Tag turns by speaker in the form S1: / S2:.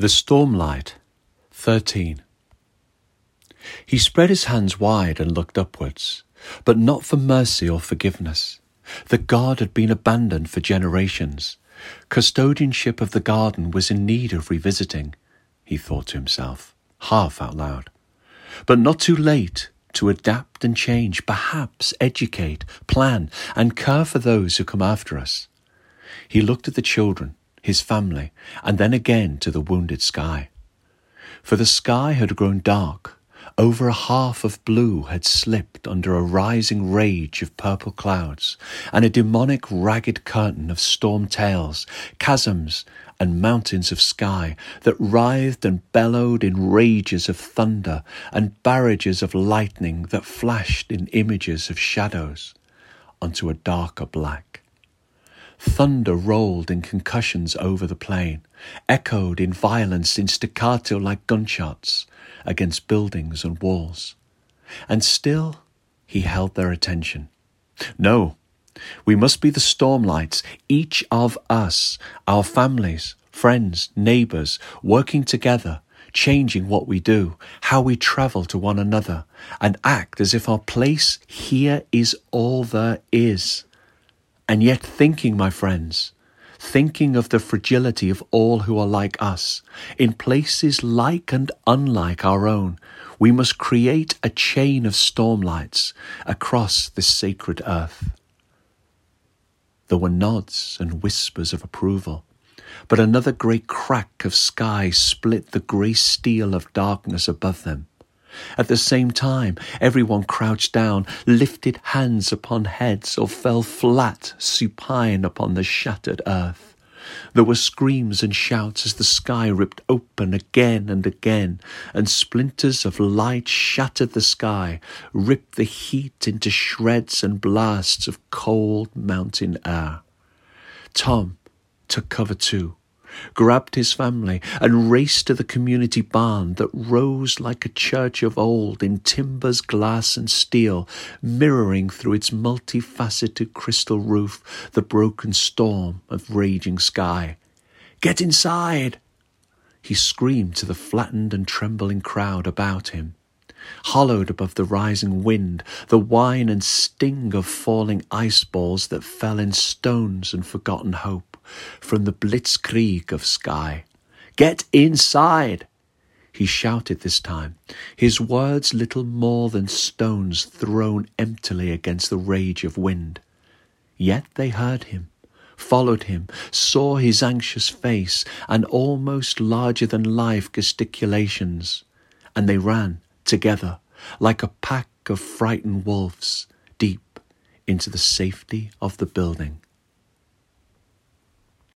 S1: The Stormlight, 13. He spread his hands wide and looked upwards, but not for mercy or forgiveness. The God had been abandoned for generations. Custodianship of the garden was in need of revisiting, he thought to himself, half out loud. But not too late to adapt and change, perhaps educate, plan, and care for those who come after us. He looked at the children, his family, and then again to the wounded sky. For the sky had grown dark, over a half of blue had slipped under a rising rage of purple clouds, and a demonic ragged curtain of storm tails, chasms, and mountains of sky that writhed and bellowed in rages of thunder and barrages of lightning that flashed in images of shadows onto a darker black. Thunder rolled in concussions over the plain, echoed in violence in staccato like gunshots against buildings and walls. And still he held their attention. No, we must be the stormlights, each of us, our families, friends, neighbours, working together, changing what we do, how we travel to one another, and act as if our place here is all there is. And yet thinking, my friends, thinking of the fragility of all who are like us, in places like and unlike our own, we must create a chain of stormlights across this sacred earth. There were nods and whispers of approval, but another great crack of sky split the grey steel of darkness above them. At the same time, everyone crouched down, lifted hands upon heads, or fell flat, supine upon the shattered earth. There were screams and shouts as the sky ripped open again and again, and splinters of light shattered the sky, ripped the heat into shreds and blasts of cold mountain air. Tom took cover too, grabbed his family, and raced to the community barn that rose like a church of old in timbers, glass, and steel, mirroring through its multifaceted crystal roof the broken storm of raging sky. Get inside! He screamed to the flattened and trembling crowd about him hollowed above the rising wind, the whine and sting of falling ice balls that fell in stones and forgotten hope from the blitzkrieg of sky. Get inside! He shouted this time, his words little more than stones thrown emptily against the rage of wind. Yet they heard him, followed him, saw his anxious face and almost larger than life gesticulations, and they ran together like a pack of frightened wolves deep into the safety of the building.